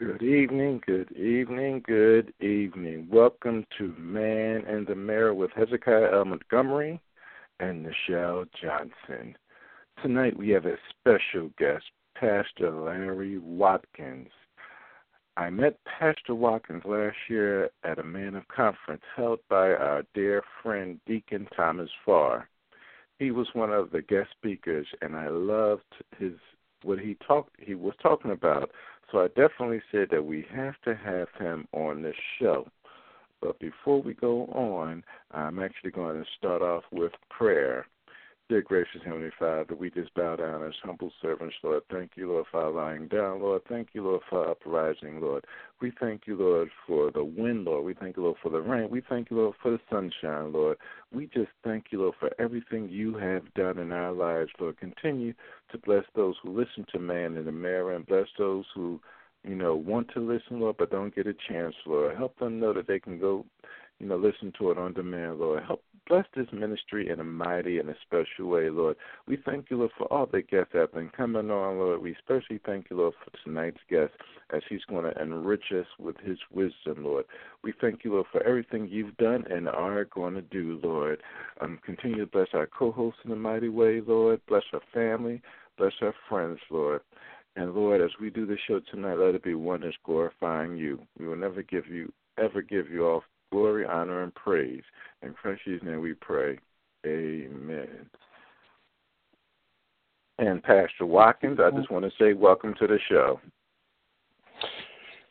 Good evening, good evening, good evening. Welcome to Man in the Mirror with Hezekiah L. Montgomery and Nichelle Johnson. Tonight we have a special guest, Pastor Larry Watkins. I met Pastor Watkins last year at a Man Up Conference held by our dear friend Deacon Thomas Farr. He was one of the guest speakers, and I loved his what he talked he was talking about. So I definitely said that we have to have him on this show. But before we go on, I'm actually going to start off with prayer. Dear gracious Heavenly Father, we just bow down as humble servants, Lord. Thank you, Lord, for lying down, Lord. Thank you, Lord, for uprising, Lord. We thank you, Lord, for the wind, Lord. We thank you, Lord, for the rain. We thank you, Lord, for the sunshine, Lord. We just thank you, Lord, for everything you have done in our lives, Lord. Continue to bless those who listen to Man in the Mirror and bless those who, you know, want to listen, Lord, but don't get a chance, Lord. Help them know that they can go you know, listen to it on demand, Lord. Help bless this ministry in a mighty and a special way, Lord. We thank you, Lord, for all the guests that have been coming on, Lord. We especially thank you, Lord, for tonight's guest as he's going to enrich us with his wisdom, Lord. We thank you, Lord, for everything you've done and are going to do, Lord. Um, continue to bless our co hosts in a mighty way, Lord. Bless our family. Bless our friends, Lord. And Lord, as we do the show tonight, let it be one that's glorifying you. We will never give you ever give you all glory, honor, and praise. In Christ's name we pray. Amen. And Pastor Watkins, I just want to say welcome to the show.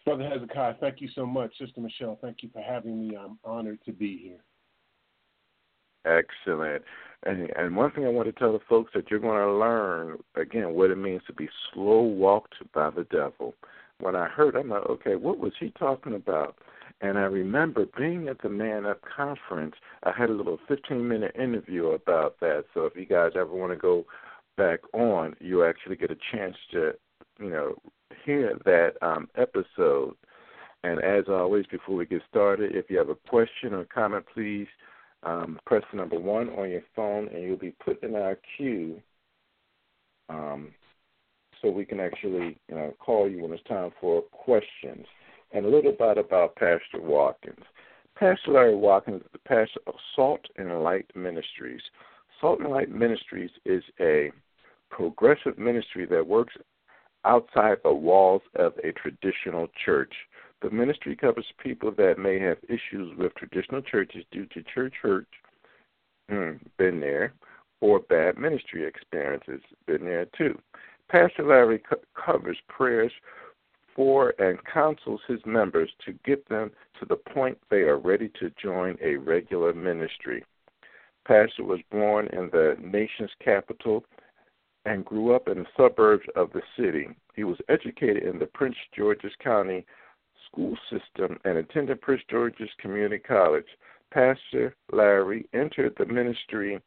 Brother Hezekiah, thank you so much. Sister Michelle, thank you for having me. I'm honored to be here. Excellent. And, and one thing I want to tell the folks that you're going to learn again what it means to be slow walked by the devil. When I heard, I'm like, okay, what was he talking about? And I remember being at the Man Up conference, I had a little 15 minute interview about that. So if you guys ever want to go back on, you actually get a chance to, you know, hear that um, episode. And as always, before we get started, if you have a question or comment, please um, press number one on your phone, and you'll be put in our queue, um, so we can actually you know, call you when it's time for questions and a little bit about Pastor Watkins. Pastor Larry Watkins is the pastor of Salt and Light Ministries. Salt and Light Ministries is a progressive ministry that works outside the walls of a traditional church. The ministry covers people that may have issues with traditional churches due to church hurt, hmm, been there, or bad ministry experiences, been there too. Pastor Larry co- covers prayers for and counsels his members to get them to the point they are ready to join a regular ministry. Pastor was born in the nation's capital and grew up in the suburbs of the city. He was educated in the Prince George's County school system and attended Prince George's Community College. Pastor Larry entered the ministry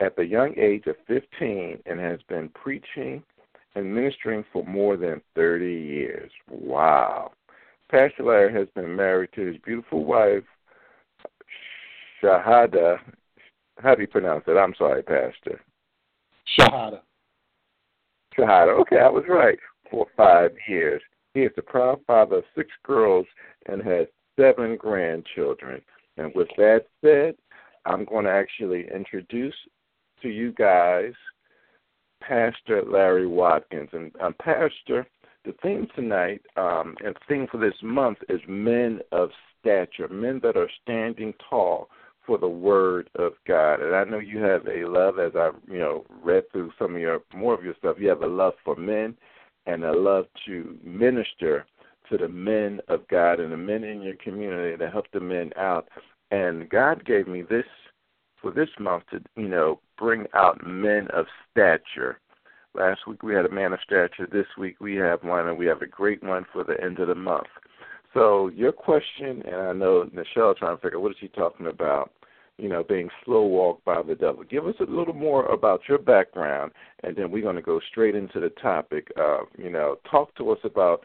at the young age of 15 and has been preaching and ministering for more than 30 years. Wow. Pastor Larry has been married to his beautiful wife, Shahadah. How do you pronounce it? I'm sorry, Pastor. Shahadah. Shahadah. Okay, I was right. For five years. He is the proud father of six girls and has seven grandchildren. And with that said, I'm going to actually introduce to you guys Pastor Larry Watkins. And um, Pastor, the theme tonight um, and theme for this month is men of stature, men that are standing tall for the Word of God. And I know you have a love, as I you know read through some of your more of your stuff. You have a love for men and a love to minister to the men of God and the men in your community to help the men out. And God gave me this for this month to you know bring out men of stature. Last week we had a man of stature. This week we have one, and we have a great one for the end of the month. So your question, and I know Nichelle trying to figure out what is she talking about. You know, being slow walked by the devil. Give us a little more about your background, and then we're going to go straight into the topic. Of, you know, talk to us about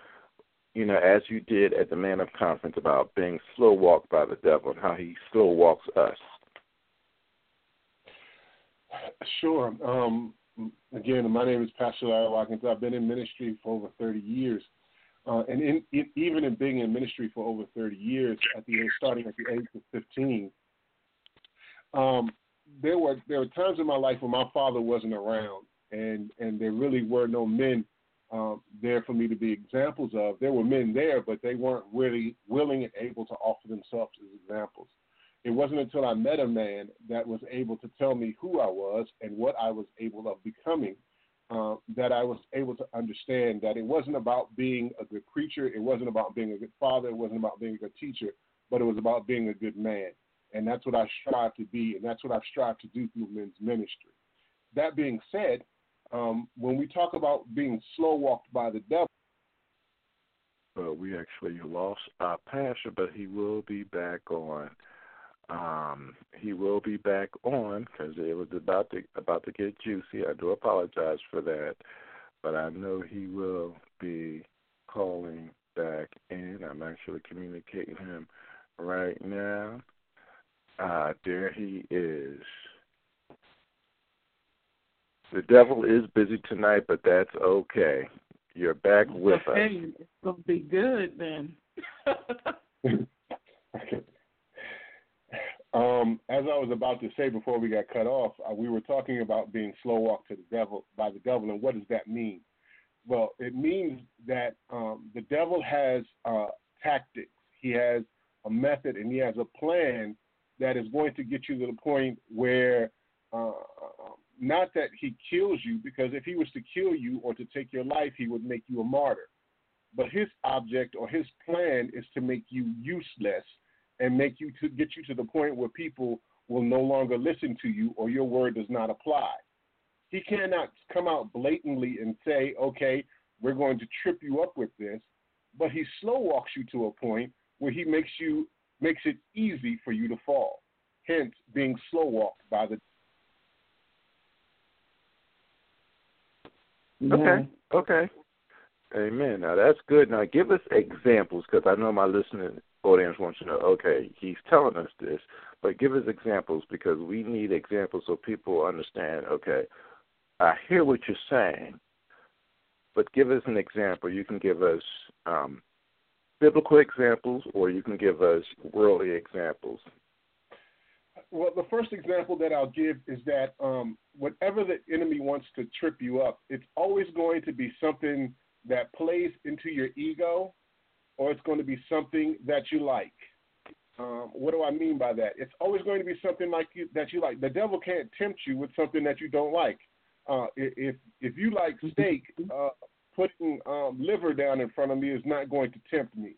you know, as you did at the Man Up Conference about being slow walked by the devil and how he slow walks us. Sure. Um, again, my name is Pastor Larry Watkins. I've been in ministry for over 30 years. Uh, and in, in, even in being in ministry for over 30 years, at the age, starting at the age of 15, um, there were there were times in my life when my father wasn't around, and and there really were no men um, there for me to be examples of. There were men there, but they weren't really willing and able to offer themselves as examples. It wasn't until I met a man that was able to tell me who I was and what I was able of becoming uh, that I was able to understand that it wasn't about being a good preacher, it wasn't about being a good father, it wasn't about being a good teacher, but it was about being a good man. And that's what I strive to be, and that's what I've strived to do through men's ministry. That being said, um, when we talk about being slow walked by the devil, uh, we actually lost our pastor, but he will be back on. Um, he will be back on because it was about to about to get juicy. I do apologize for that, but I know he will be calling back in. I'm actually communicating him right now. Uh, there he is. The devil is busy tonight, but that's okay. You're back with us. It's gonna be good then. um, as I was about to say before we got cut off, uh, we were talking about being slow walked to the devil by the devil, and what does that mean? Well, it means that um, the devil has uh, tactics. He has a method, and he has a plan that is going to get you to the point where uh, not that he kills you, because if he was to kill you or to take your life, he would make you a martyr. But his object or his plan is to make you useless and make you to get you to the point where people will no longer listen to you or your word does not apply. He cannot come out blatantly and say, okay, we're going to trip you up with this, but he slow walks you to a point where he makes you makes it easy for you to fall. Hence being slow walked by the Okay. Okay. Amen. Now that's good. Now give us examples because I know my listening audience wants to know. Okay, he's telling us this, but give us examples because we need examples so people understand. Okay, I hear what you're saying, but give us an example. You can give us um, biblical examples, or you can give us worldly examples. Well, the first example that I'll give is that um, whatever the enemy wants to trip you up, it's always going to be something that plays into your ego, or it's going to be something that you like. Um, what do I mean by that? It's always going to be something like you, that you like. The devil can't tempt you with something that you don't like. Uh, if if you like steak, uh, putting um, liver down in front of me is not going to tempt me.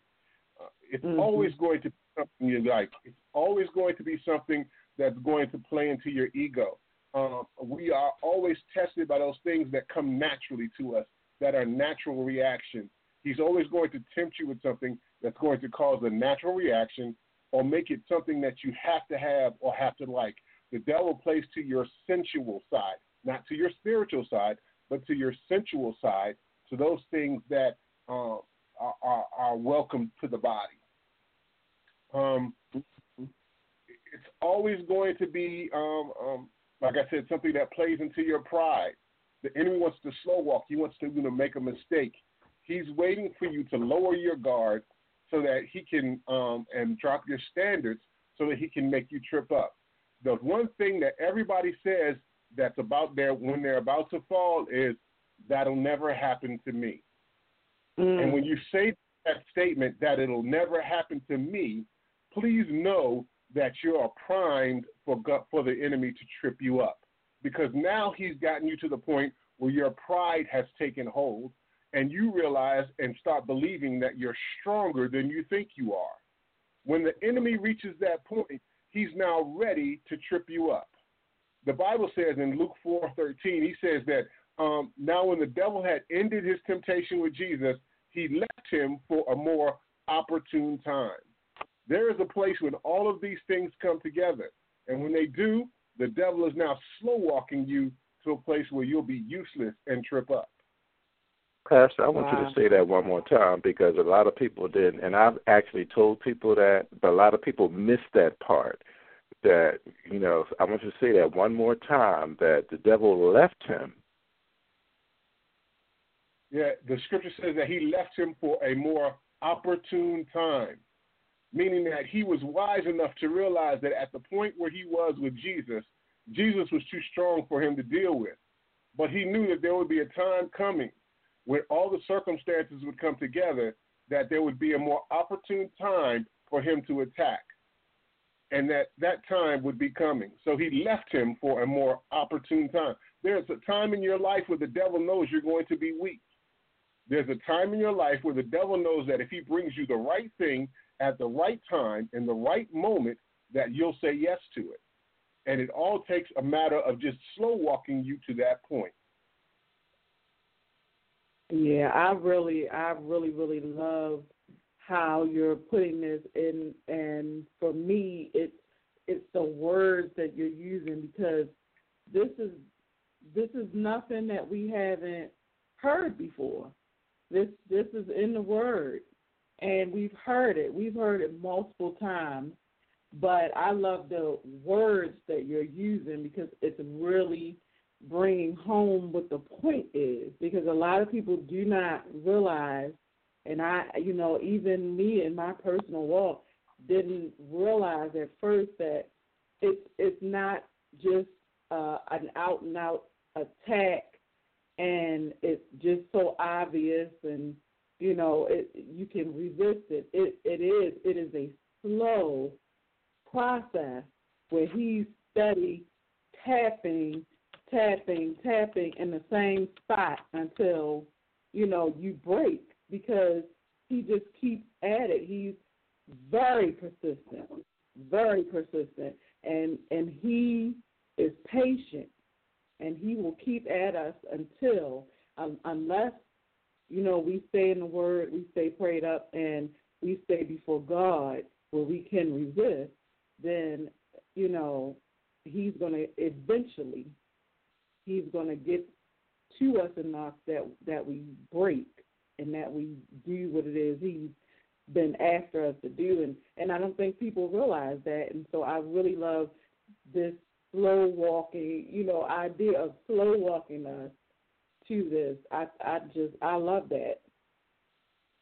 Uh, it's mm-hmm. always going to be something you like. It's always going to be something that's going to play into your ego. Um, we are always tested by those things that come naturally to us, that are natural reactions. He's always going to tempt you with something that's going to cause a natural reaction or make it something that you have to have or have to like. The devil plays to your sensual side, not to your spiritual side, but to your sensual side, to those things that uh, are, are, are welcome to the body. Um, it's always going to be, um, um, like I said, something that plays into your pride. The enemy wants to slow walk. He wants to you know make a mistake. He's waiting for you to lower your guard so that he can um, and drop your standards so that he can make you trip up. The one thing that everybody says that's about their when they're about to fall is that'll never happen to me. Mm. And when you say that statement that it'll never happen to me, please know that you are primed for for the enemy to trip you up, because now he's gotten you to the point where your pride has taken hold, and you realize and start believing that you're stronger than you think you are. When the enemy reaches that point, he's now ready to trip you up. The Bible says in Luke 4:13, he says that um, now when the devil had ended his temptation with Jesus, he left him for a more opportune time. There is a place when all of these things come together. And when they do, the devil is now slow walking you to a place where you'll be useless and trip up. Pastor, I want wow. you to say that one more time because a lot of people didn't, and I've actually told people that, but a lot of people missed that part. That you know, I want you to say that one more time. That the devil left him Yeah, the scripture says that he left him for a more opportune time, meaning that he was wise enough to realize that at the point where he was with Jesus, Jesus was too strong for him to deal with. But he knew that there would be a time coming when all the circumstances would come together that there would be a more opportune time for him to attack. And that that time would be coming. So he left him for a more opportune time. There's a time in your life where the devil knows you're going to be weak. There's a time in your life where the devil knows that if he brings you the right thing at the right time in the right moment, that you'll say yes to it. And it all takes a matter of just slow walking you to that point. Yeah, I really, I really, really love how you're putting this in, and for me, it's it's the words that you're using because this is this is nothing that we haven't heard before. This this is in the word, and we've heard it. We've heard it multiple times, but I love the words that you're using because it's really bringing home what the point is. Because a lot of people do not realize, and I, you know, even me in my personal walk didn't realize at first that it's it's not just uh, an out and out attack and it's just so obvious and you know it, you can resist it. It it is it is a slow process where he's steady tapping, tapping, tapping in the same spot until you know you break because he just keeps at it. He's very persistent, very persistent, and and he is patient and He will keep at us until, um, unless, you know, we stay in the Word, we stay prayed up, and we stay before God where we can resist, then, you know, He's going to eventually, He's going to get to us enough that that we break and that we do what it is He's been after us to do and and I don't think people realize that and so I really love this slow walking, you know, idea of slow walking us to this. I I just I love that.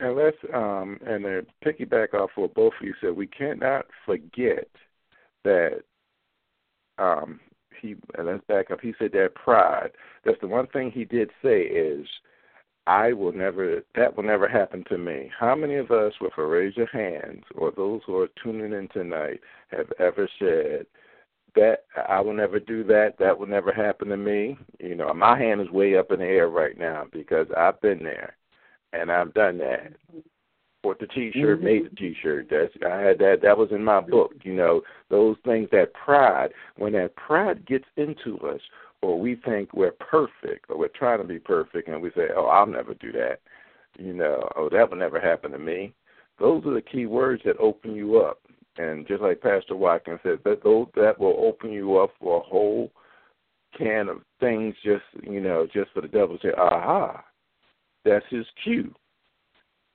And let's um and to piggyback off what both of you said, we cannot forget that um he and let's back up. He said that pride. That's the one thing he did say is I will never that will never happen to me. How many of us with a raise your hands or those who are tuning in tonight have ever said that I will never do that. That will never happen to me. You know, my hand is way up in the air right now because I've been there and I've done that. Bought the T-shirt, mm-hmm. made the T-shirt. That's I had that. That was in my book. You know, those things. That pride. When that pride gets into us, or we think we're perfect, or we're trying to be perfect, and we say, "Oh, I'll never do that." You know, oh, that will never happen to me. Those are the key words that open you up and just like Pastor Watkins said, that those that will open you up for a whole can of things just you know, just for the devil to say, Aha, that's his cue.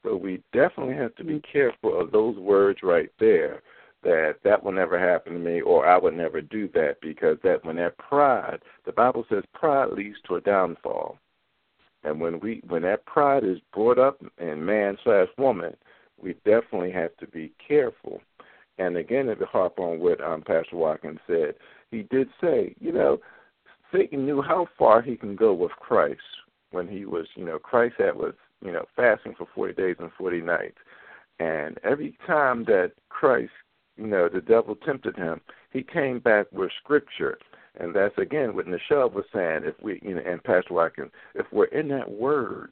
So we definitely have to be careful of those words right there. That that will never happen to me, or I would never do that, because that when that pride, the Bible says pride leads to a downfall, and when we when that pride is brought up in man slash woman, we definitely have to be careful and again, to harp on what um, Pastor Watkins said, he did say, you know, Satan knew how far he can go with Christ when he was, you know, Christ had was, you know, fasting for 40 days and 40 nights. And every time that Christ, you know, the devil tempted him, he came back with scripture. And that's again what Nichelle was saying. If we, you know, and Pastor Watkins, if we're in that word,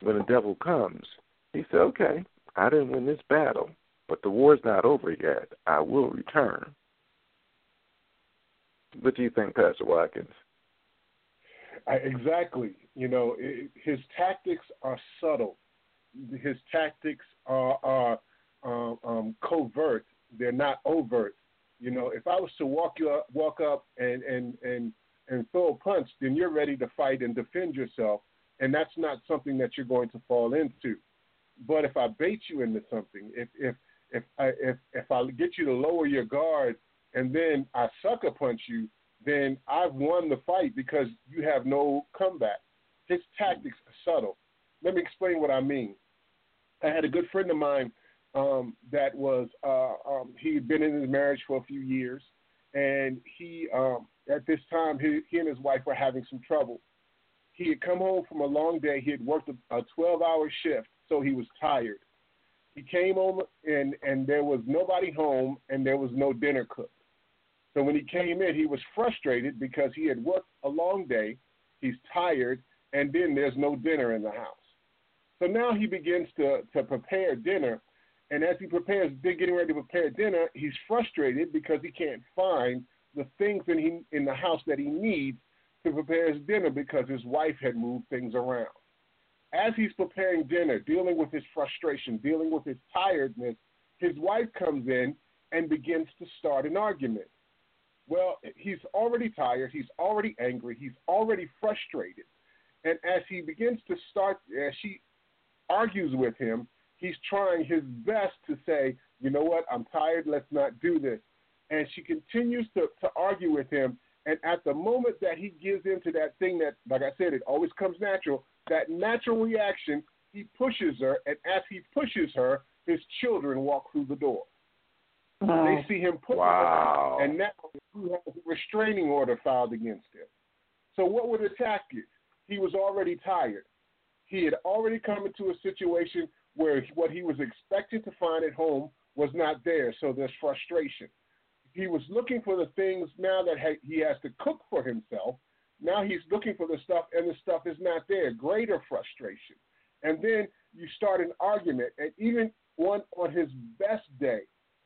when the devil comes, he said, "Okay, I didn't win this battle, but the war's not over yet. I will return. What do you think, Pastor Watkins? I, exactly. You know, it, his tactics are subtle. His tactics are, are um, um, covert. They're not overt. You know, if I was to walk you up, walk up and and and and throw a punch, then you're ready to fight and defend yourself, and that's not something that you're going to fall into. But if I bait you into something, if if if I if if I get you to lower your guard and then I sucker punch you, then I've won the fight because you have no comeback. his tactics are subtle. Let me explain what I mean. I had a good friend of mine um, that was uh, um, he had been in his marriage for a few years, and he um, at this time he, he and his wife were having some trouble. He had come home from a long day. He had worked a, a 12-hour shift, so he was tired. He came home and and there was nobody home, and there was no dinner cooked. So when he came in, he was frustrated because he had worked a long day. He's tired, and then there's no dinner in the house. So now he begins to, to prepare dinner. And as he prepares, getting ready to prepare dinner, he's frustrated because he can't find the things in, he, in the house that he needs to prepare his dinner because his wife had moved things around. As he's preparing dinner, dealing with his frustration, dealing with his tiredness, his wife comes in and begins to start an argument. Well, he's already tired, he's already angry, he's already frustrated. And as he begins to start, as she argues with him, he's trying his best to say, you know what, I'm tired, let's not do this. And she continues to, to argue with him. And at the moment that he gives into that thing that, like I said, it always comes natural, that natural reaction, he pushes her. And as he pushes her, his children walk through the door. Wow. They see him put wow. her, and now he has a restraining order filed against him. So what would attack you? He was already tired. He had already come into a situation where what he was expected to find at home was not there, so there's frustration. He was looking for the things now that he has to cook for himself. Now he's looking for the stuff, and the stuff is not there. Greater frustration. And then you start an argument, and even one on his best day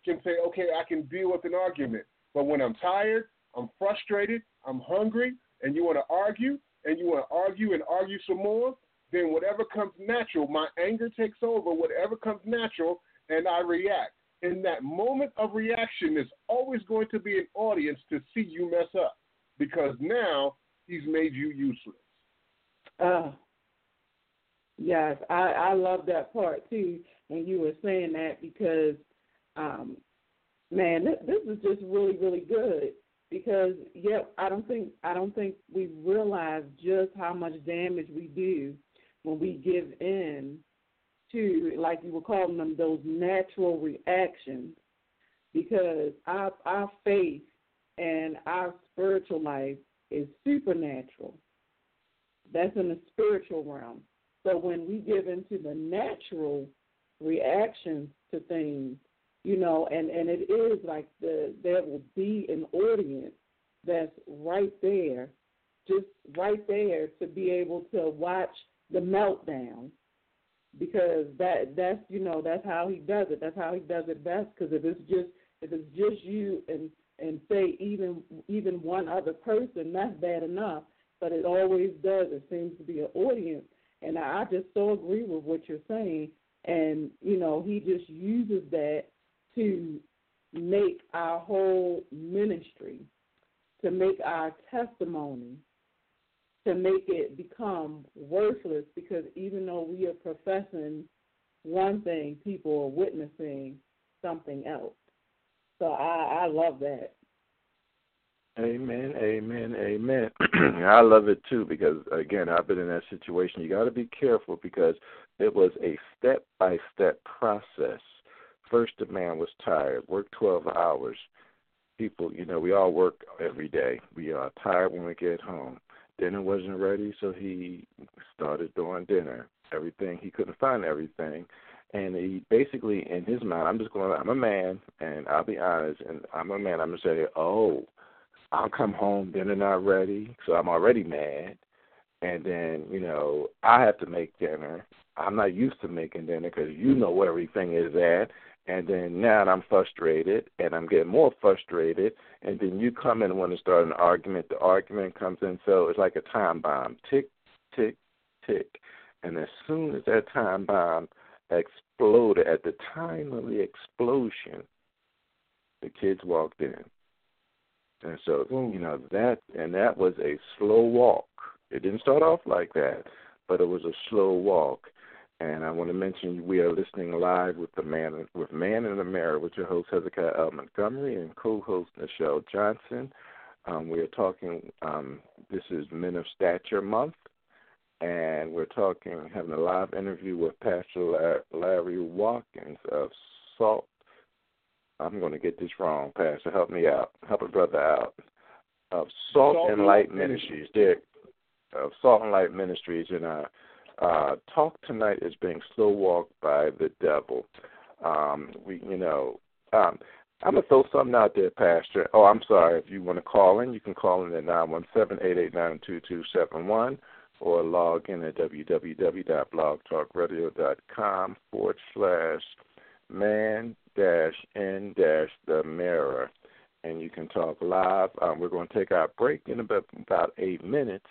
can say, okay, I can deal with an argument. But when I'm tired, I'm frustrated, I'm hungry, and you want to argue, and you want to argue and argue some more, then whatever comes natural, my anger takes over, whatever comes natural, and I react. In that moment of reaction, there's always going to be an audience to see you mess up because now he's made you useless. Uh, yes, I, I love that part too. when you were saying that because, um, man, this, is just really, really good because yeah, I don't think I don't think we realize just how much damage we do when we give in to, like you were calling them, those natural reactions, because our our faith and our spiritual life is supernatural. That's in the spiritual realm. So when we give into the natural reactions to things, you know, and and it is like the there will be an audience that's right there, just right there to be able to watch the meltdown because that that's you know that's how he does it. That's how he does it best. Because if it's just if it's just you and and say even even one other person, that's bad enough. But it always does. It seems to be an audience, and I just so agree with what you're saying. And you know he just uses that to make our whole ministry, to make our testimony to make it become worthless because even though we are professing one thing, people are witnessing something else. So I, I love that. Amen, amen, amen. I love it too because again, I've been in that situation. You got to be careful because it was a step by step process. First, the man was tired, worked 12 hours. People, you know, we all work every day. We are tired when we get home dinner wasn't ready, so he started doing dinner. Everything he couldn't find everything, and he basically in his mind, I'm just going. I'm a man, and I'll be honest, and I'm a man. I'm gonna say, oh, I'll come home, dinner not ready, so I'm already mad, and then you know I have to make dinner. I'm not used to making dinner because you know where everything is at, and then now I'm frustrated and I'm getting more frustrated and then you come in and want to start an argument, the argument comes in so it's like a time bomb. Tick, tick, tick. And as soon as that time bomb exploded, at the time of the explosion, the kids walked in. And so, you know, that and that was a slow walk. It didn't start off like that, but it was a slow walk. And I want to mention we are listening live with the man with Man in the Mirror with your host Hezekiah L. Montgomery and co-host Nichelle Johnson. Um, we are talking. Um, this is Men of Stature Month, and we're talking, having a live interview with Pastor Larry Watkins of Salt. I'm going to get this wrong, Pastor. Help me out. Help a brother out. Of Salt, Salt and Light Ministries. Dick, of Salt and Light Ministries, and our uh, talk tonight is being slow walked by the devil. Um, we, you know, um, I'm gonna throw something out there, Pastor. Oh, I'm sorry. If you want to call in, you can call in at nine one seven eight eight nine two two seven one or log in at www.blogtalkradio.com forward slash man dash in dash the mirror. And you can talk live. Um, we're going to take our break in about, about eight minutes.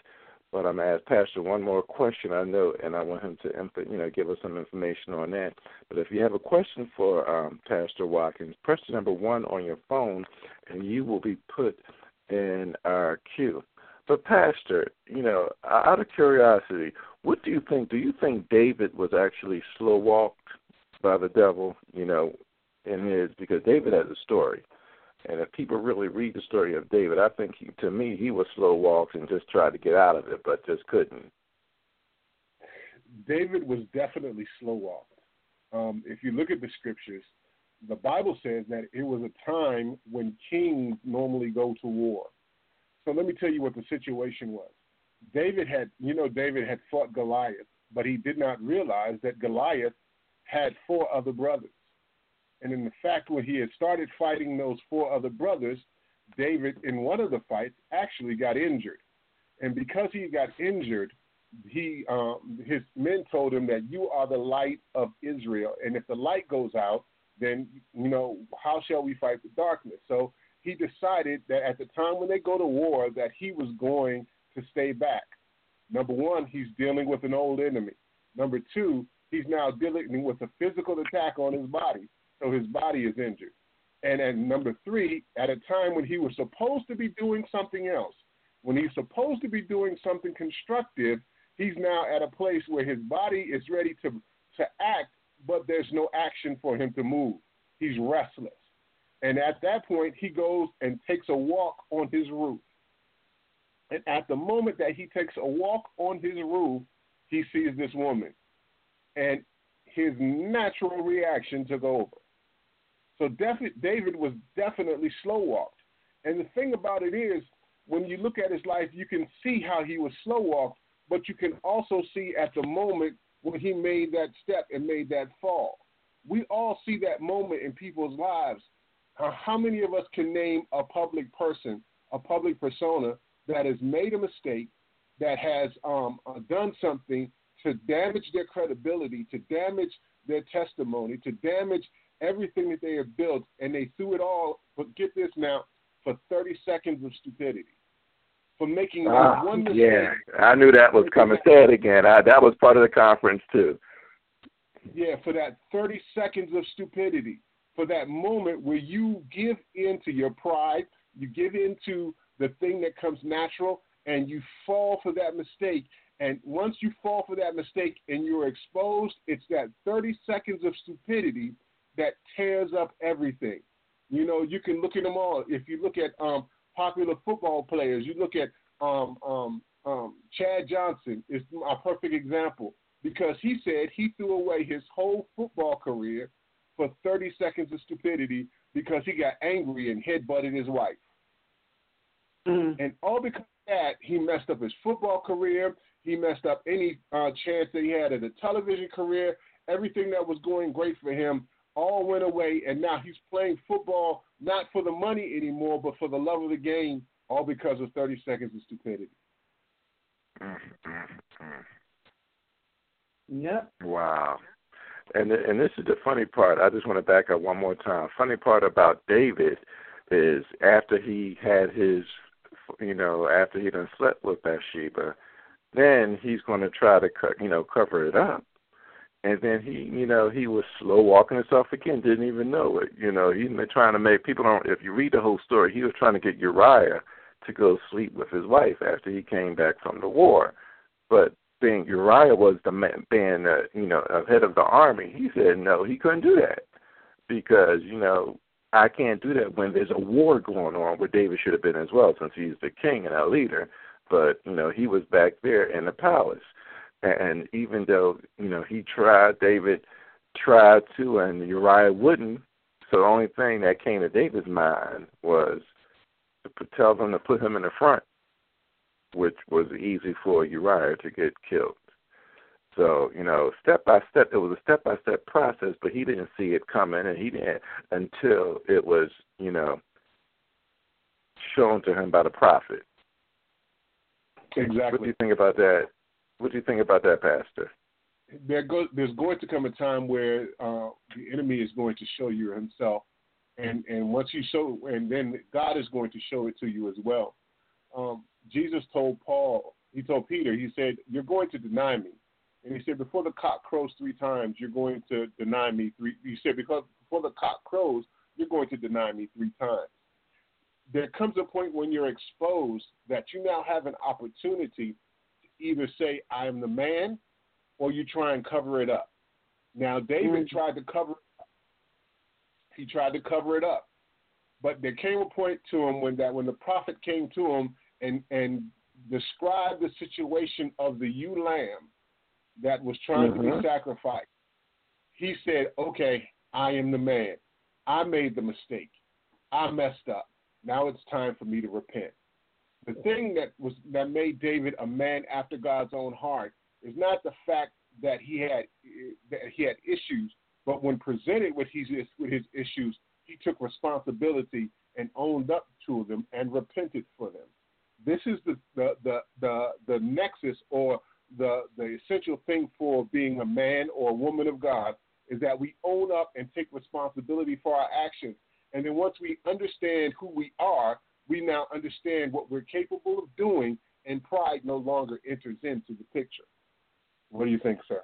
But I'm going to ask Pastor one more question. I know, and I want him to, you know, give us some information on that. But if you have a question for um, Pastor Watkins, press the number one on your phone, and you will be put in our queue. But Pastor, you know, out of curiosity, what do you think? Do you think David was actually slow walked by the devil? You know, in his because David has a story, and if people really read the story of David, I think he, to me he was slow walked and just tried to get out of it, but just couldn't. David was definitely slow walked. Um, if you look at the scriptures, the Bible says that it was a time when kings normally go to war. So let me tell you what the situation was. David had, you know, David had fought Goliath, but he did not realize that Goliath had four other brothers. And in the fact, when he had started fighting those four other brothers, David, in one of the fights, actually got injured. And because he got injured, he um, his men told him that you are the light of Israel, and if the light goes out, then you know how shall we fight the darkness? So he decided that at the time when they go to war, that he was going to stay back. Number one, he's dealing with an old enemy. Number two, he's now dealing with a physical attack on his body, so his body is injured. And at number three, at a time when he was supposed to be doing something else, when he's supposed to be doing something constructive, he's now at a place where his body is ready to to act, but there's no action for him to move. He's restless. And at that point, he goes and takes a walk on his roof. And at the moment that he takes a walk on his roof, he sees this woman. And his natural reaction took over. So David was definitely slow walked. And the thing about it is, when you look at his life, you can see how he was slow walked, but you can also see at the moment when he made that step and made that fall. We all see that moment in people's lives how many of us can name a public person, a public persona that has made a mistake, that has um, uh, done something to damage their credibility, to damage their testimony, to damage everything that they have built, and they threw it all, but get this now, for 30 seconds of stupidity. For making ah, one mistake. Yeah, I knew that was coming. Say it again. I, that was part of the conference, too. Yeah, for that 30 seconds of stupidity for that moment where you give in to your pride, you give in to the thing that comes natural, and you fall for that mistake. And once you fall for that mistake and you're exposed, it's that 30 seconds of stupidity that tears up everything. You know, you can look at them all. If you look at um, popular football players, you look at um, um, um, Chad Johnson is a perfect example because he said he threw away his whole football career for 30 seconds of stupidity because he got angry and headbutted his wife. Mm-hmm. And all because of that, he messed up his football career. He messed up any uh, chance that he had at a television career. Everything that was going great for him all went away, and now he's playing football not for the money anymore, but for the love of the game, all because of 30 seconds of stupidity. Mm-hmm. Yep. Wow. And and this is the funny part. I just want to back up one more time. Funny part about David is after he had his, you know, after he done slept with Bathsheba, then he's going to try to, you know, cover it up. And then he, you know, he was slow walking himself again. Didn't even know it. You know, he's been trying to make people don't. If you read the whole story, he was trying to get Uriah to go sleep with his wife after he came back from the war. But being Uriah was the man, being uh, you know a head of the army, he said no, he couldn't do that because you know I can't do that when there's a war going on where David should have been as well since he's the king and our leader. But you know he was back there in the palace. And even though you know he tried, David tried to, and Uriah wouldn't. So the only thing that came to David's mind was to tell them to put him in the front, which was easy for Uriah to get killed. So you know, step by step, it was a step by step process, but he didn't see it coming, and he didn't until it was you know shown to him by the prophet. Exactly. What do you think about that? What do you think about that, Pastor? There go, there's going to come a time where uh, the enemy is going to show you himself, and and once you show, and then God is going to show it to you as well. Um, Jesus told Paul, he told Peter, he said, "You're going to deny me," and he said, "Before the cock crows three times, you're going to deny me three. He said, "Because before the cock crows, you're going to deny me three times." there comes a point when you're exposed that you now have an opportunity either say, I am the man, or you try and cover it up. Now, David mm-hmm. tried to cover he tried to cover it up. But there came a point to him when that when the prophet came to him and, and described the situation of the ewe lamb that was trying mm-hmm. to be mm-hmm. sacrificed, he said, Okay, I am the man. I made the mistake. I messed up. Now it's time for me to repent. The thing that was that made David a man after God's own heart is not the fact that he had that he had issues, but when presented with his with his issues, he took responsibility and owned up to them and repented for them. This is the the the the, the nexus or the the essential thing for being a man or a woman of God is that we own up and take responsibility for our actions and then once we understand who we are, we now understand what we're capable of doing, and pride no longer enters into the picture. What do you think, sir?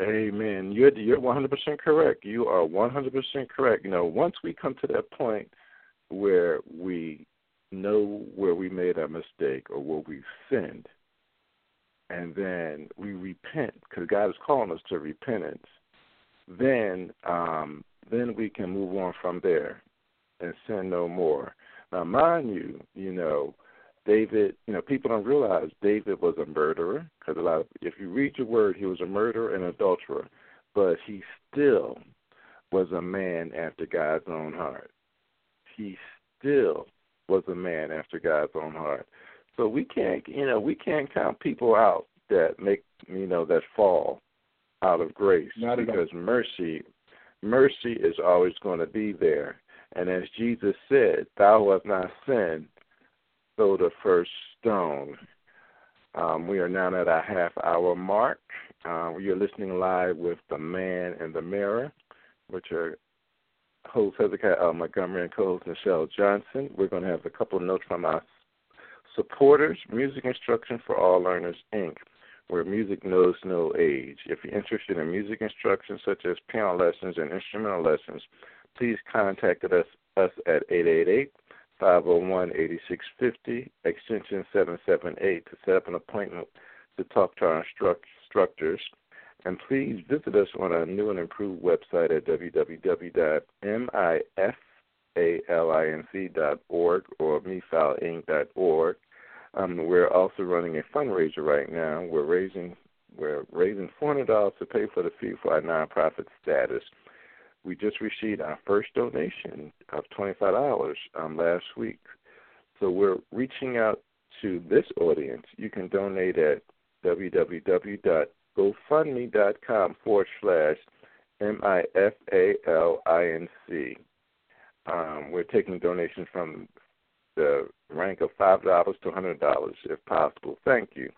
Amen. You're you're 100% correct. You are 100% correct. You know, once we come to that point where we know where we made a mistake or where we've sinned, and then we repent because God is calling us to repentance, then um, then we can move on from there and sin no more. Now, mind you, you know, David, you know, people don't realize David was a murderer because a lot of, if you read your word, he was a murderer and adulterer, but he still was a man after God's own heart. He still was a man after God's own heart. So we can't, you know, we can't count people out that make, you know, that fall out of grace Not because mercy mercy is always going to be there. And as Jesus said, Thou hast not sinned, throw the first stone. Um, we are now at our half hour mark. Uh, you're listening live with The Man in the Mirror, which are host Hezekiah L. Montgomery and co host Nichelle Johnson. We're going to have a couple of notes from our supporters Music Instruction for All Learners, Inc where music knows no age. If you're interested in music instruction such as piano lessons and instrumental lessons, please contact us, us at 888 501 8650, extension 778, to set up an appointment to talk to our instructors. And please visit us on our new and improved website at www.mifalinc.org or mefilinc.org. Um, we're also running a fundraiser right now. We're raising we're raising four hundred dollars to pay for the fee for our nonprofit status. We just received our first donation of twenty five dollars um, last week. So we're reaching out to this audience. You can donate at www.gofundme.com forward slash M I F A L I N C. Um, we're taking donations from the rank of $5 to $100 if possible. Thank you.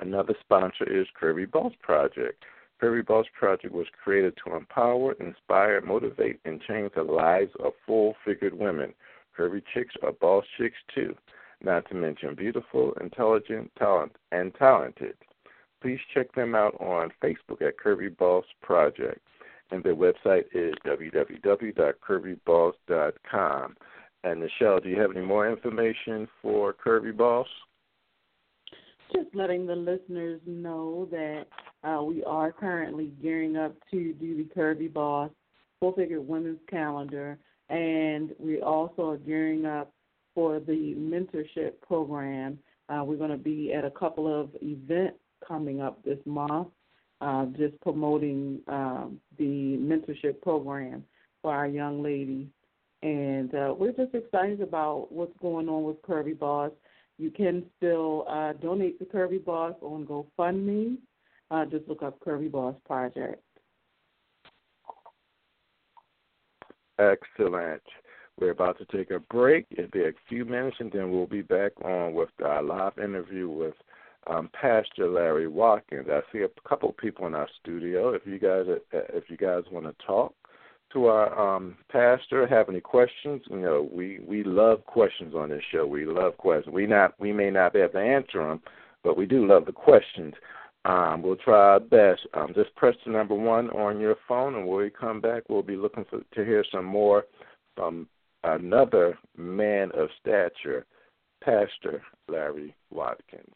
Another sponsor is Curvy Boss Project. Curvy Boss Project was created to empower, inspire, motivate, and change the lives of full figured women. Kirby chicks are boss chicks too, not to mention beautiful, intelligent, talent, and talented. Please check them out on Facebook at Curvy Boss Project, and their website is www.curvyboss.com. And Nichelle, do you have any more information for Curvy Boss? Just letting the listeners know that uh, we are currently gearing up to do the Curvy Boss Full Figure Women's Calendar, and we also are gearing up for the mentorship program. Uh, we're going to be at a couple of events coming up this month, uh, just promoting um, the mentorship program for our young ladies. And uh, we're just excited about what's going on with Curvy Boss. You can still uh, donate to Curvy Boss on GoFundMe. Uh, just look up Curvy Boss Project. Excellent. We're about to take a break. It'll be a few minutes, and then we'll be back on with our live interview with um, Pastor Larry Watkins. I see a couple people in our studio. If you guys, if you guys want to talk to our um, pastor, have any questions, you know, we we love questions on this show. We love questions. We not we may not be able to answer them, but we do love the questions. Um, we'll try our best. Um, just press the number one on your phone, and when we come back, we'll be looking for, to hear some more from another man of stature, Pastor Larry Watkins.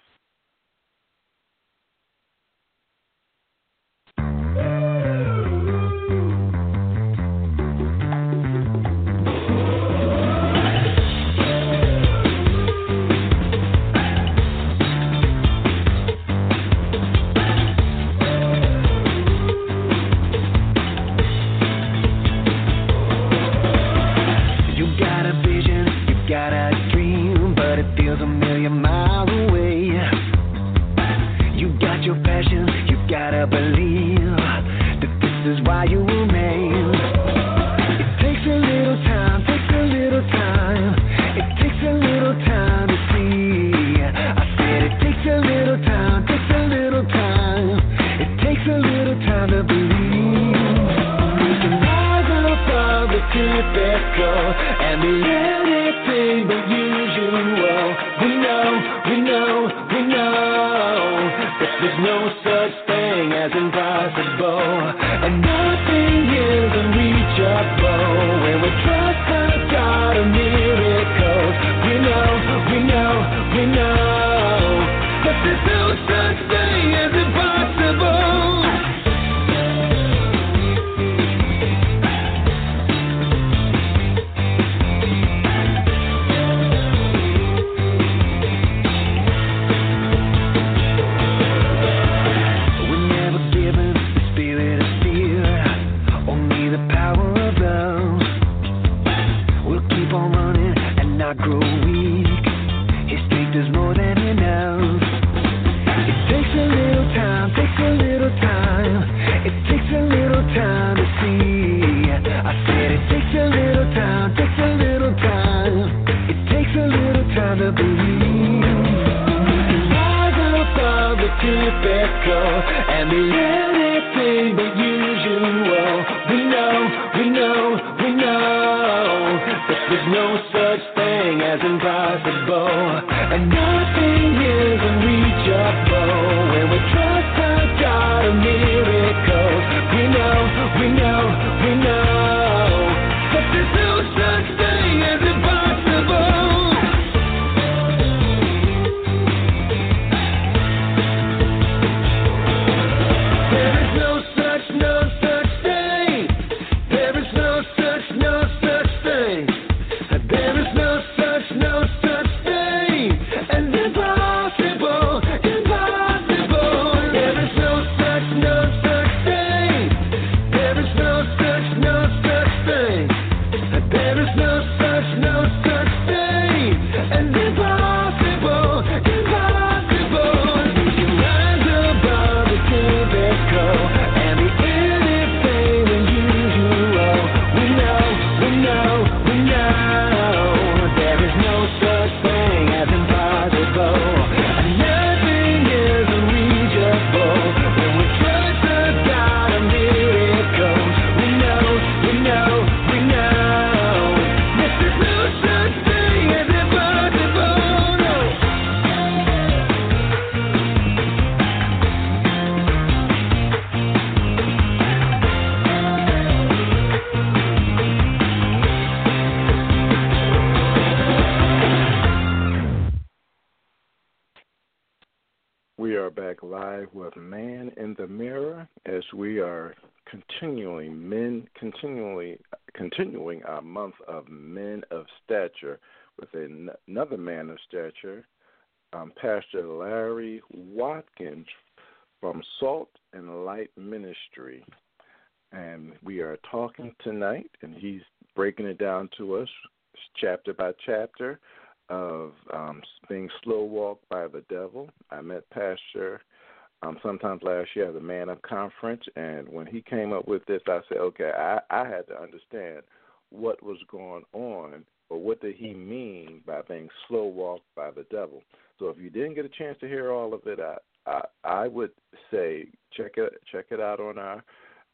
Larry Watkins from Salt and Light Ministry. And we are talking tonight, and he's breaking it down to us chapter by chapter of um, being slow walked by the devil. I met Pastor um, sometimes last year at the Man Up Conference, and when he came up with this, I said, okay, I, I had to understand what was going on or what did he mean by being slow walked by the devil. So if you didn't get a chance to hear all of it, I I, I would say check it check it out on our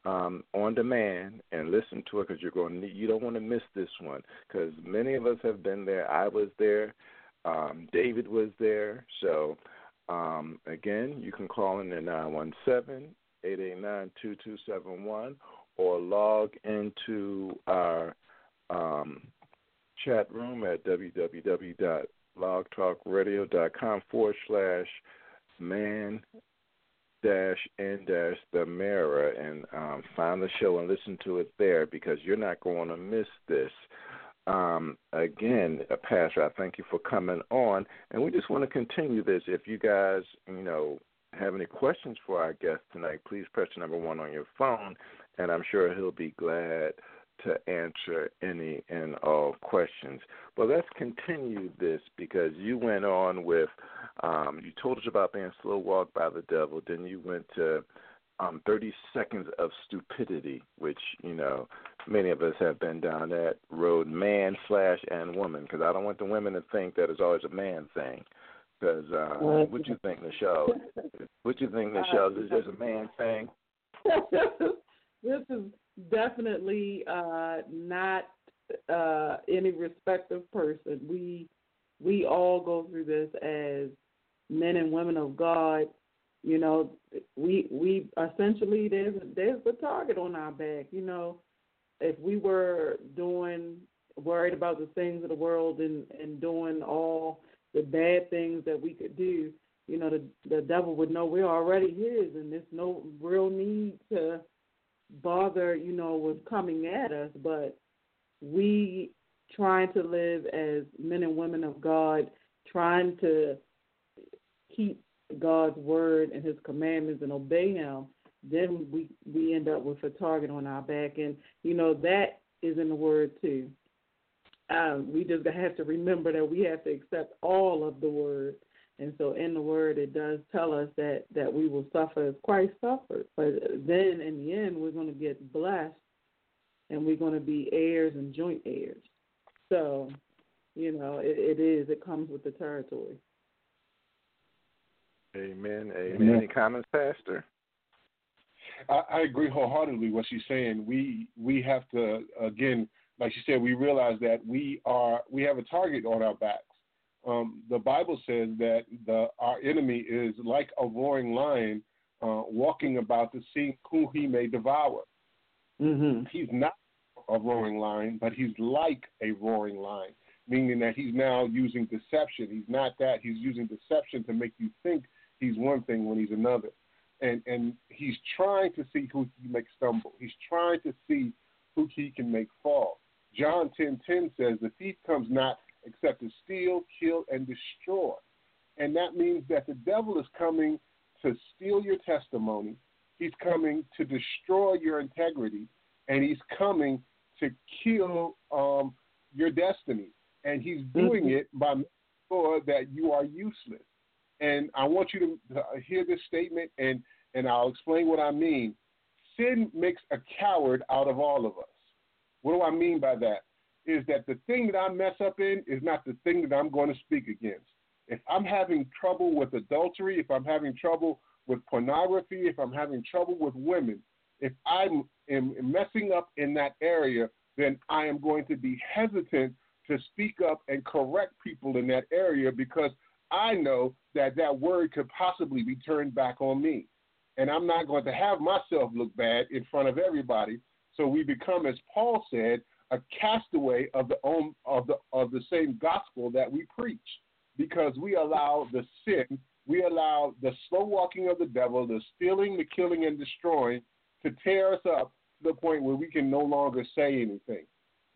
um, on demand and listen to it because you're going to, you don't want to miss this one because many of us have been there. I was there. Um, David was there. So um, again, you can call in at 917 889 2271 or log into our um, chat room at www.blogtalkradio.com forward slash man dash n dash the mirror and um, find the show and listen to it there because you're not going to miss this. Um, again, uh, Pastor, I thank you for coming on, and we just want to continue this. If you guys, you know, have any questions for our guest tonight, please press number one on your phone, and I'm sure he'll be glad to answer any and all questions. But let's continue this because you went on with, um, you told us about being slow walked by the devil, then you went to um, 30 seconds of stupidity, which, you know, many of us have been down that road, man slash and woman, because I don't want the women to think that it's always a man thing. Because uh, what do you think, Nichelle? What do you think, Nichelle? Is this a man thing? this is definitely uh, not uh, any respective person. We we all go through this as men and women of God. You know, we we essentially there's there's the target on our back. You know, if we were doing worried about the things of the world and and doing all the bad things that we could do, you know, the the devil would know we're already his, and there's no real need to bother, you know, with coming at us, but we trying to live as men and women of God, trying to keep God's word and his commandments and obey him, then we we end up with a target on our back and you know that is in the word too. Um, we just have to remember that we have to accept all of the word and so in the word it does tell us that, that we will suffer as Christ suffered. But then in the end we're going to get blessed and we're going to be heirs and joint heirs. So, you know, it, it is. It comes with the territory. Amen. Amen. Any comments, Pastor? I, I agree wholeheartedly what she's saying. We we have to again, like she said, we realize that we are we have a target on our backs um, the Bible says that the, our enemy is like a roaring lion uh, walking about to see who he may devour. Mm-hmm. He's not a roaring lion, but he's like a roaring lion, meaning that he's now using deception. He's not that. He's using deception to make you think he's one thing when he's another. And, and he's trying to see who he can make stumble. He's trying to see who he can make fall. John 10.10 10 says, the thief comes not except to steal, kill, and destroy. And that means that the devil is coming to steal your testimony, he's coming to destroy your integrity, and he's coming to kill um, your destiny. And he's doing mm-hmm. it by making sure that you are useless. And I want you to, to hear this statement, and, and I'll explain what I mean. Sin makes a coward out of all of us. What do I mean by that? Is that the thing that I mess up in is not the thing that I'm going to speak against. If I'm having trouble with adultery, if I'm having trouble with pornography, if I'm having trouble with women, if I am messing up in that area, then I am going to be hesitant to speak up and correct people in that area because I know that that word could possibly be turned back on me. And I'm not going to have myself look bad in front of everybody. So we become, as Paul said, a castaway of the own, of the of the same gospel that we preach, because we allow the sin, we allow the slow walking of the devil, the stealing, the killing, and destroying, to tear us up to the point where we can no longer say anything.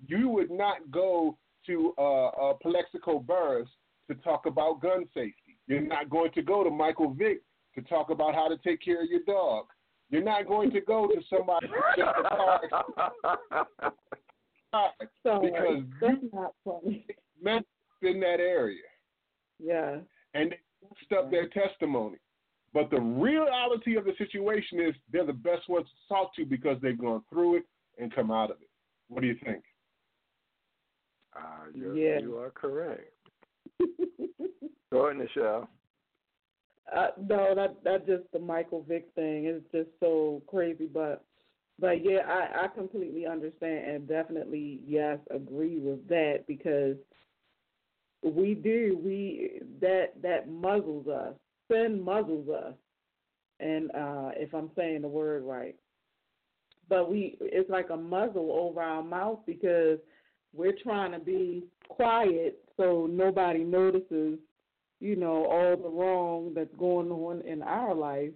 You would not go to uh, uh, Plaxico Burress to talk about gun safety. You're not going to go to Michael Vick to talk about how to take care of your dog. You're not going to go to somebody just a Sorry, because that's not funny. men in that area Yeah. and they messed up their testimony. But the reality of the situation is they're the best ones to talk to because they've gone through it and come out of it. What do you think? Uh, you're, Yeah. You are correct. Go ahead, Nichelle. Uh, no, that that's just the Michael Vick thing. It's just so crazy, but but yeah, I I completely understand and definitely yes agree with that because we do we that that muzzles us. Sin muzzles us, and uh if I'm saying the word right, but we it's like a muzzle over our mouth because we're trying to be quiet so nobody notices you know all the wrong that's going on in our life.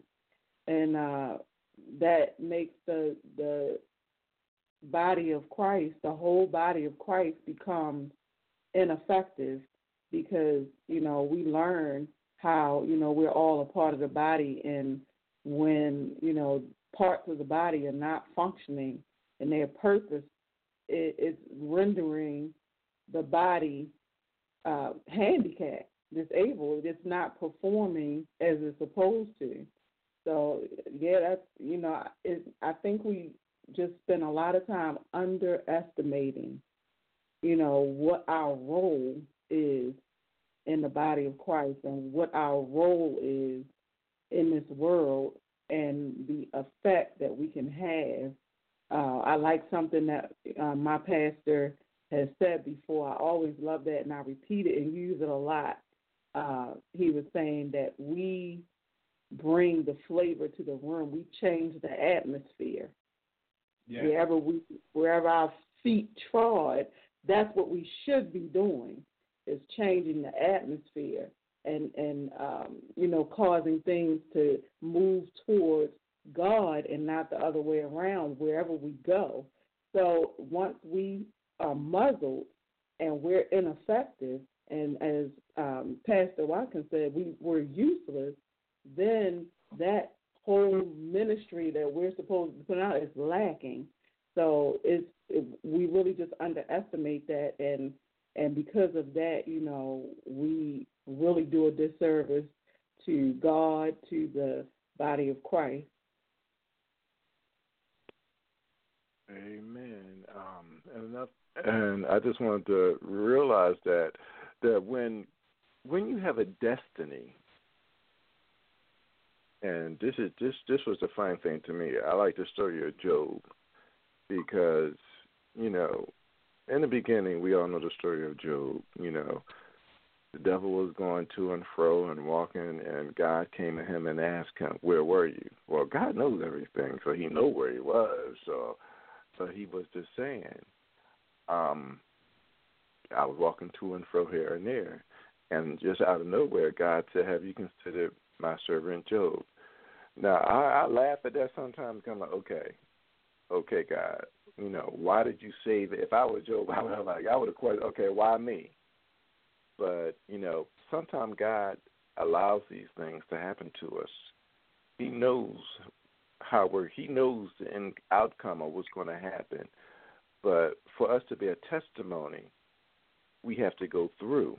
And uh that makes the the body of Christ the whole body of Christ become ineffective because you know we learn how you know we're all a part of the body and when you know parts of the body are not functioning in their purpose it, it's rendering the body uh, handicapped, disabled. It's not performing as it's supposed to. So yeah, that's you know, it, I think we just spend a lot of time underestimating, you know, what our role is in the body of Christ and what our role is in this world and the effect that we can have. Uh, I like something that uh, my pastor has said before. I always love that, and I repeat it and use it a lot. Uh, he was saying that we bring the flavor to the room. We change the atmosphere. Wherever we, wherever our feet trod, that's what we should be doing. Is changing the atmosphere and and um, you know causing things to move towards God and not the other way around wherever we go. So once we are muzzled and we're ineffective, and as um, Pastor Watkins said, we, we're useless, then that whole ministry that we're supposed to put out is lacking. So it's it, we really just underestimate that, and and because of that, you know, we really do a disservice to God, to the body of Christ. Amen. Um, and enough, and I just wanted to realize that that when when you have a destiny, and this is this this was the fine thing to me. I like the story of Job because you know in the beginning we all know the story of Job. You know the devil was going to and fro and walking, and God came to him and asked him, "Where were you?" Well, God knows everything, so He knew where he was. So but he was just saying, um, I was walking to and fro here and there, and just out of nowhere, God said, "Have you considered my servant Job?" Now I, I laugh at that sometimes. I'm like, okay, okay, God, you know, why did you say that? If I was Job, I would have like, I would have questioned, okay, why me? But you know, sometimes God allows these things to happen to us. He knows how we're he knows the end outcome of what's going to happen. But for us to be a testimony, we have to go through.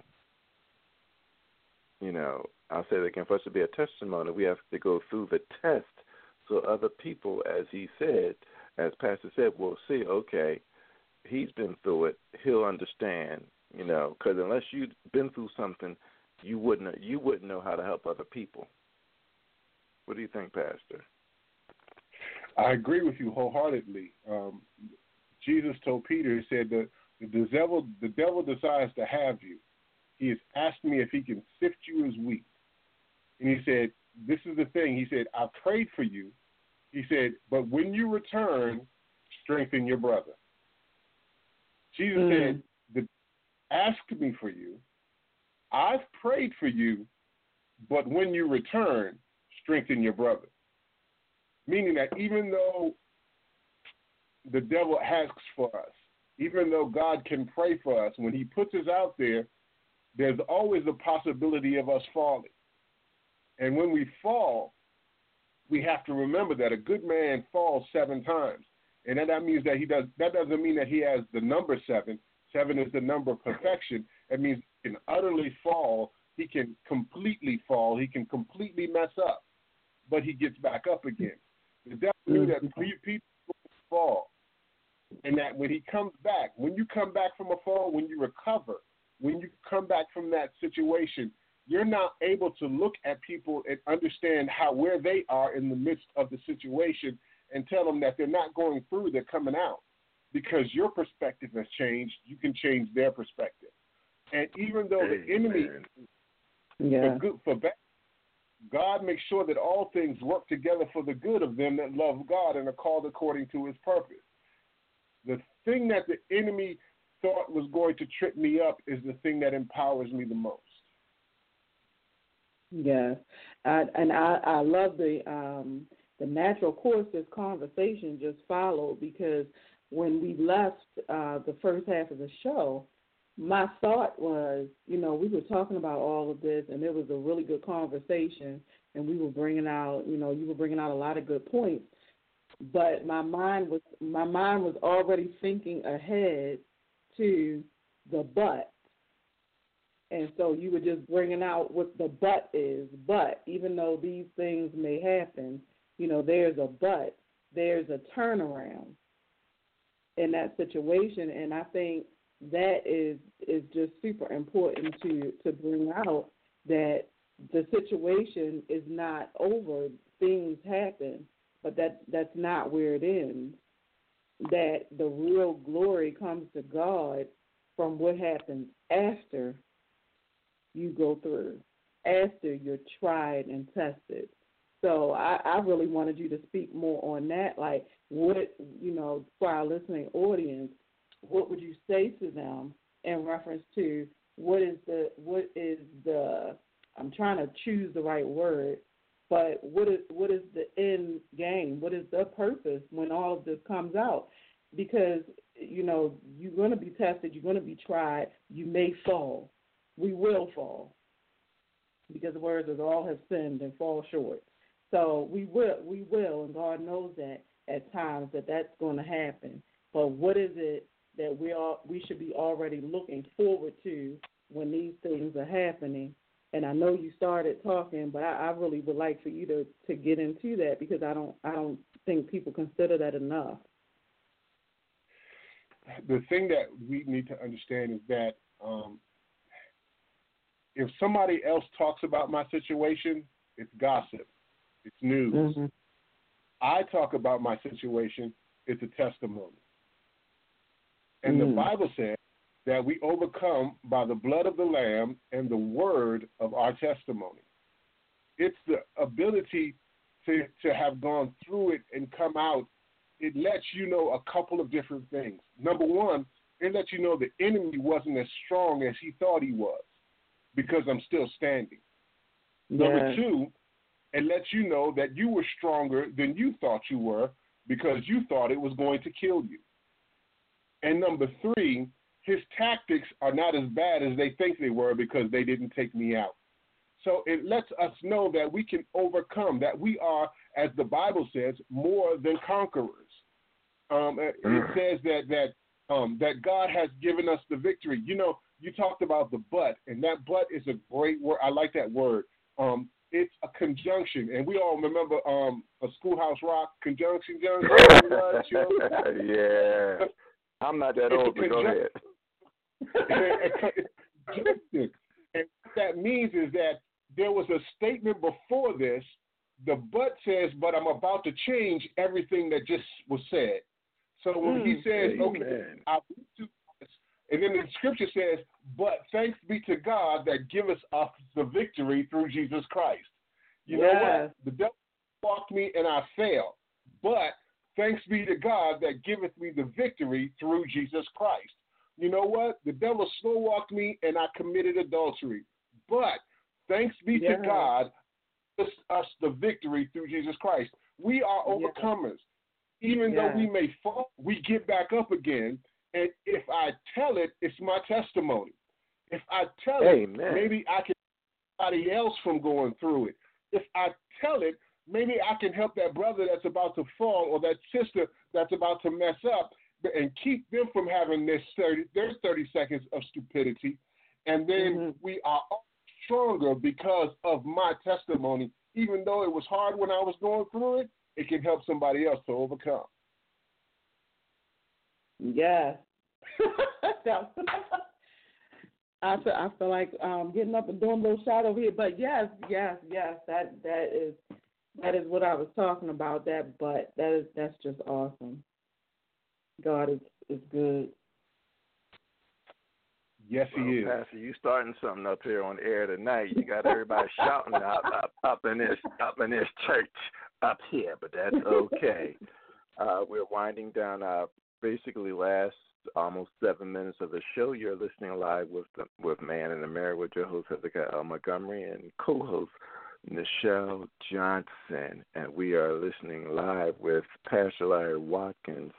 You know, I'll say that again. For us to be a testimony, we have to go through the test, so other people, as he said, as Pastor said, will see. Okay, he's been through it. He'll understand. You know, because unless you've been through something, you wouldn't you wouldn't know how to help other people. What do you think, Pastor? I agree with you wholeheartedly. Um, Jesus told Peter, he said, the, the devil, the devil desires to have you. He has asked me if he can sift you as wheat. And he said, this is the thing. He said, I prayed for you. He said, but when you return, strengthen your brother. Jesus Mm. said, the, ask me for you. I've prayed for you, but when you return, strengthen your brother. Meaning that even though the devil asks for us, even though God can pray for us, when he puts us out there, there's always the possibility of us falling. And when we fall, we have to remember that a good man falls seven times. And that, that means that he does that doesn't mean that he has the number seven. Seven is the number of perfection. It means he can utterly fall, he can completely fall, he can completely mess up, but he gets back up again. The devil knew that mm-hmm. people fall. And that when he comes back, when you come back from a fall, when you recover, when you come back from that situation, you're not able to look at people and understand how where they are in the midst of the situation and tell them that they're not going through, they're coming out. Because your perspective has changed, you can change their perspective. And even though the enemy yeah. for good for bad, God makes sure that all things work together for the good of them that love God and are called according to his purpose. The thing that the enemy thought was going to trip me up is the thing that empowers me the most. Yes, I, and I I love the um, the natural course this conversation just followed because when we left uh, the first half of the show, my thought was, you know, we were talking about all of this, and it was a really good conversation, and we were bringing out, you know, you were bringing out a lot of good points, but my mind was my mind was already thinking ahead to the but and so you were just bringing out what the but is. But even though these things may happen, you know, there's a but, there's a turnaround in that situation. And I think that is is just super important to to bring out that the situation is not over. Things happen, but that that's not where it ends. That the real glory comes to God from what happens after you go through after you're tried and tested. So I, I really wanted you to speak more on that. Like, what you know, for our listening audience, what would you say to them in reference to what is the what is the I'm trying to choose the right word, but what is what is the end game? What is the purpose when all of this comes out? Because you know you're going to be tested, you're going to be tried, you may fall, we will fall because the word is all have sinned and fall short. So we will, we will, and God knows that at times that that's going to happen. But what is it that we all we should be already looking forward to when these things are happening? And I know you started talking, but I, I really would like for you to to get into that because I don't I don't think people consider that enough. The thing that we need to understand is that um, if somebody else talks about my situation, it's gossip, it's news. Mm-hmm. I talk about my situation, it's a testimony. And mm. the Bible says that we overcome by the blood of the Lamb and the word of our testimony. It's the ability to, to have gone through it and come out. It lets you know a couple of different things. Number one, it lets you know the enemy wasn't as strong as he thought he was because I'm still standing. Yeah. Number two, it lets you know that you were stronger than you thought you were because you thought it was going to kill you. And number three, his tactics are not as bad as they think they were because they didn't take me out. So it lets us know that we can overcome, that we are, as the Bible says, more than conquerors. Um, it mm. says that that um, that God has given us the victory. You know, you talked about the but, and that but is a great word. I like that word. Um, it's a conjunction, and we all remember um, a Schoolhouse Rock conjunction. yeah, I'm not that old, but go ahead. And what that means is that there was a statement before this. The but says, but I'm about to change everything that just was said. So when mm, he says, amen. okay, I to and then the scripture says, But thanks be to God that giveth us the victory through Jesus Christ. You yes. know what? The devil walked me and I fell. But thanks be to God that giveth me the victory through Jesus Christ. You know what? The devil slow walked me and I committed adultery. But thanks be yes. to God us the victory through Jesus Christ. We are overcomers. Yes. Even though we may fall, we get back up again and if I tell it, it's my testimony. If I tell Amen. it, maybe I can somebody else from going through it. if I tell it, maybe I can help that brother that's about to fall or that sister that's about to mess up and keep them from having this 30, their 30 seconds of stupidity. And then mm-hmm. we are stronger because of my testimony. Even though it was hard when I was going through it, it can help somebody else to overcome. Yeah. I feel I feel like um, getting up and doing a little shout over here, but yes, yes, yes, that that is that is what I was talking about. That, but that is that's just awesome. God is is good. Yes, he well, is. Pastor, you starting something up here on air tonight. You got everybody shouting up, up up in this up in this church up here, but that's okay. Uh, we're winding down our basically last almost seven minutes of the show. You're listening live with the, with Man in the Mirror with your host Hezekiah L. Montgomery and co-host Nichelle Johnson, and we are listening live with Pastor Larry Watkins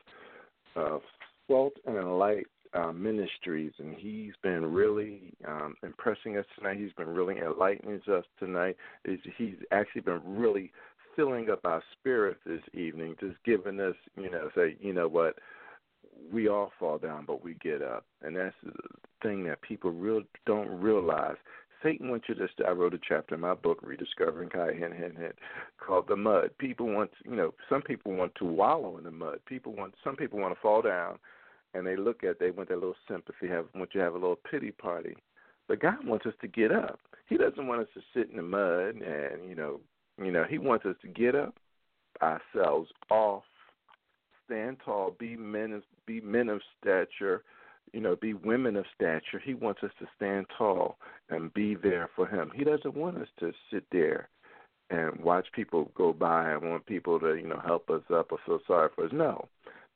of Salt and Light uh, Ministries, and he's been really um, impressing us tonight. He's been really enlightening us tonight. He's actually been really filling up our spirit this evening, just giving us, you know, say, you know what, we all fall down, but we get up, and that's the thing that people real don't realize. Satan wants you to. I wrote a chapter in my book, Rediscovering Kai Hen Hen Hen, called "The Mud." People want, you know, some people want to wallow in the mud. People want, some people want to fall down, and they look at, they want that little sympathy, have want you to have a little pity party. But God wants us to get up. He doesn't want us to sit in the mud, and you know, you know, He wants us to get up ourselves off stand tall, be men of be men of stature, you know, be women of stature. He wants us to stand tall and be there for him. He doesn't want us to sit there and watch people go by and want people to, you know, help us up or feel sorry for us. No.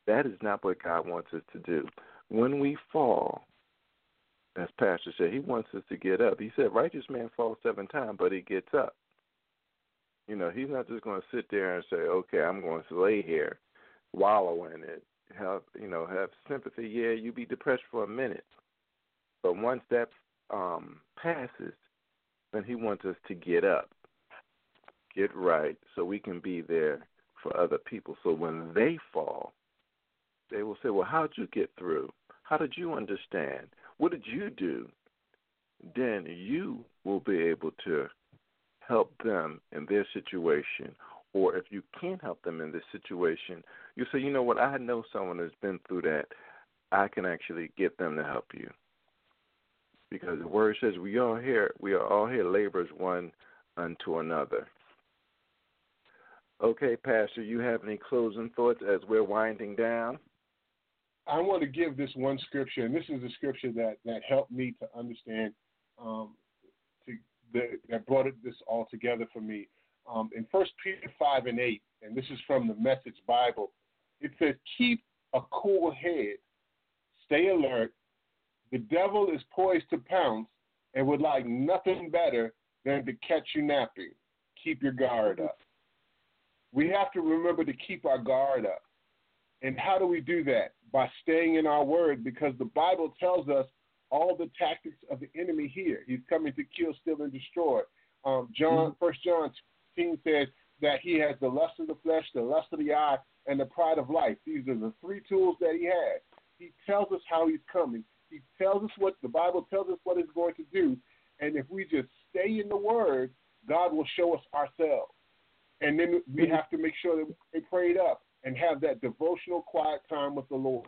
That is not what God wants us to do. When we fall, as Pastor said, he wants us to get up. He said, Righteous man falls seven times, but he gets up. You know, he's not just going to sit there and say, Okay, I'm going to lay here wallow in it, have you know, have sympathy. Yeah, you be depressed for a minute, but once that um, passes, then he wants us to get up, get right, so we can be there for other people. So when they fall, they will say, "Well, how'd you get through? How did you understand? What did you do?" Then you will be able to help them in their situation or if you can't help them in this situation, you say, you know what, I know someone that's been through that. I can actually get them to help you. Because the word says we are here we are all here laborers one unto another. Okay, Pastor, you have any closing thoughts as we're winding down? I want to give this one scripture, and this is the scripture that, that helped me to understand, um, to, the, that brought this all together for me um, in First Peter five and eight, and this is from the Message Bible. It says, "Keep a cool head, stay alert. The devil is poised to pounce and would like nothing better than to catch you napping. Keep your guard up." We have to remember to keep our guard up. And how do we do that? By staying in our word, because the Bible tells us all the tactics of the enemy here. He's coming to kill, steal, and destroy. Um, John, mm-hmm. First John 16 says that he has the lust of the flesh, the lust of the eye, and the pride of life. These are the three tools that he has. He tells us how he's coming. He tells us what the Bible tells us what he's going to do. And if we just stay in the Word, God will show us ourselves. And then we have to make sure that we prayed up and have that devotional, quiet time with the Lord.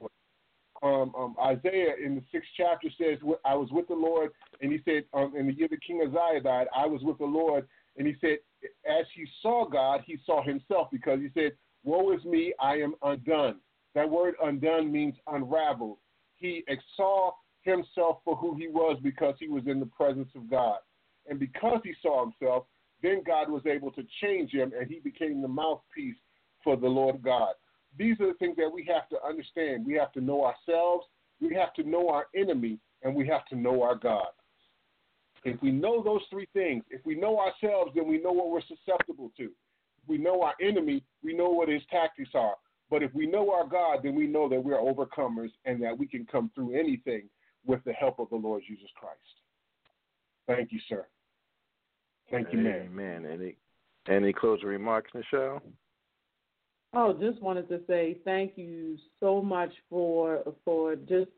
Um, um, Isaiah in the sixth chapter says, "I was with the Lord," and he said, um, "In the year the king Uzziah died, I was with the Lord." And he said, as he saw God, he saw himself because he said, Woe is me, I am undone. That word undone means unraveled. He saw himself for who he was because he was in the presence of God. And because he saw himself, then God was able to change him and he became the mouthpiece for the Lord God. These are the things that we have to understand. We have to know ourselves, we have to know our enemy, and we have to know our God. If we know those three things, if we know ourselves, then we know what we're susceptible to. If we know our enemy, we know what his tactics are. But if we know our God, then we know that we are overcomers and that we can come through anything with the help of the Lord Jesus Christ. Thank you, sir. Thank you, man. Amen. And it, Any closing remarks, Nichelle? Oh, just wanted to say thank you so much for for just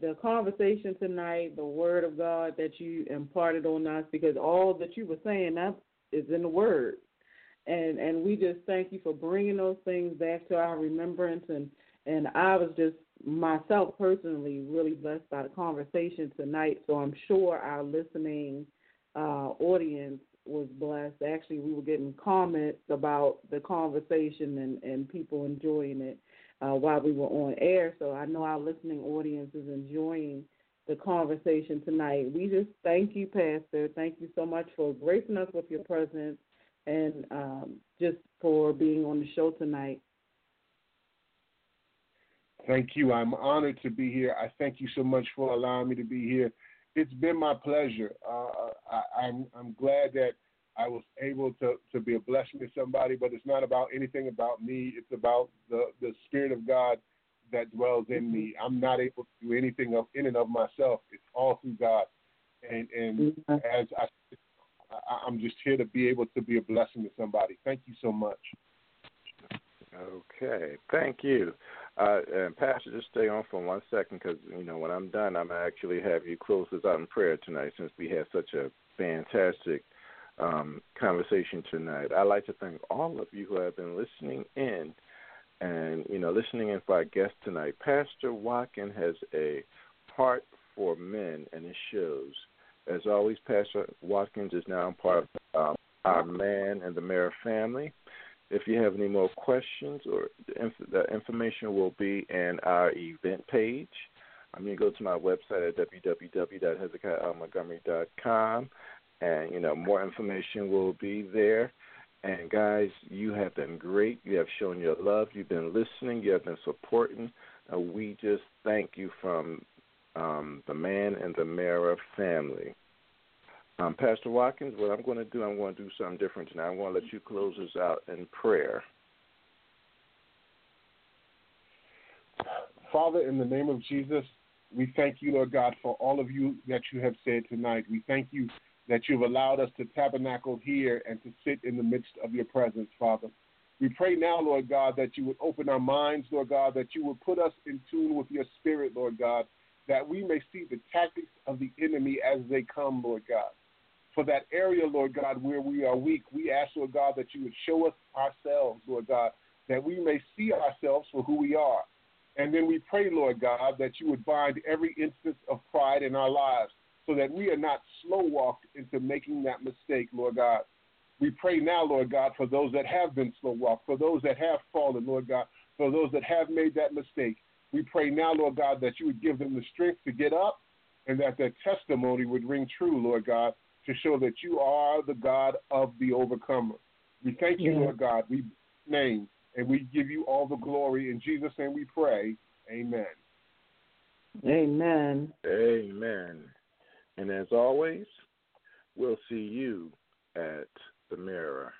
the conversation tonight, the word of God that you imparted on us, because all that you were saying is in the word, and and we just thank you for bringing those things back to our remembrance, and and I was just myself personally really blessed by the conversation tonight. So I'm sure our listening uh, audience was blessed. Actually, we were getting comments about the conversation and, and people enjoying it uh, while we were on air. So I know our listening audience is enjoying the conversation tonight. We just thank you, Pastor. Thank you so much for gracing us with your presence and um, just for being on the show tonight. Thank you. I'm honored to be here. I thank you so much for allowing me to be here. It's been my pleasure. Uh, I, I'm glad that I was able to, to be a blessing to somebody, but it's not about anything about me. It's about the, the Spirit of God that dwells in me. I'm not able to do anything of, in and of myself. It's all through God. And and mm-hmm. as I, I'm just here to be able to be a blessing to somebody. Thank you so much. Okay, thank you. Uh, and Pastor, just stay on for one second because you know when I'm done, I'm actually have you close us out in prayer tonight since we had such a fantastic um, conversation tonight. I'd like to thank all of you who have been listening in and, you know, listening in for our guest tonight. Pastor Watkins has a heart for men, and it shows. As always, Pastor Watkins is now part of um, our Man in the Mirror family. If you have any more questions, or the, inf- the information will be in our event page. I'm going to go to my website at www.hezekiahmontgomery.com and you know more information will be there. And guys, you have been great. You have shown your love. You've been listening. You have been supporting. Uh, we just thank you from um, the Man in the Mirror family. Um, Pastor Watkins, what I'm going to do, I'm going to do something different tonight. I'm going to let you close us out in prayer. Father, in the name of Jesus, we thank you, Lord God, for all of you that you have said tonight. We thank you that you've allowed us to tabernacle here and to sit in the midst of your presence, Father. We pray now, Lord God, that you would open our minds, Lord God, that you would put us in tune with your spirit, Lord God, that we may see the tactics of the enemy as they come, Lord God. For that area, Lord God, where we are weak, we ask, Lord God, that you would show us ourselves, Lord God, that we may see ourselves for who we are. And then we pray, Lord God, that you would bind every instance of pride in our lives so that we are not slow walked into making that mistake, Lord God. We pray now, Lord God, for those that have been slow walked, for those that have fallen, Lord God, for those that have made that mistake. We pray now, Lord God, that you would give them the strength to get up and that their testimony would ring true, Lord God, to show that you are the God of the overcomer. We thank you, Lord God. We name and we give you all the glory. In Jesus' name we pray. Amen. Amen. Amen. And as always, we'll see you at the mirror.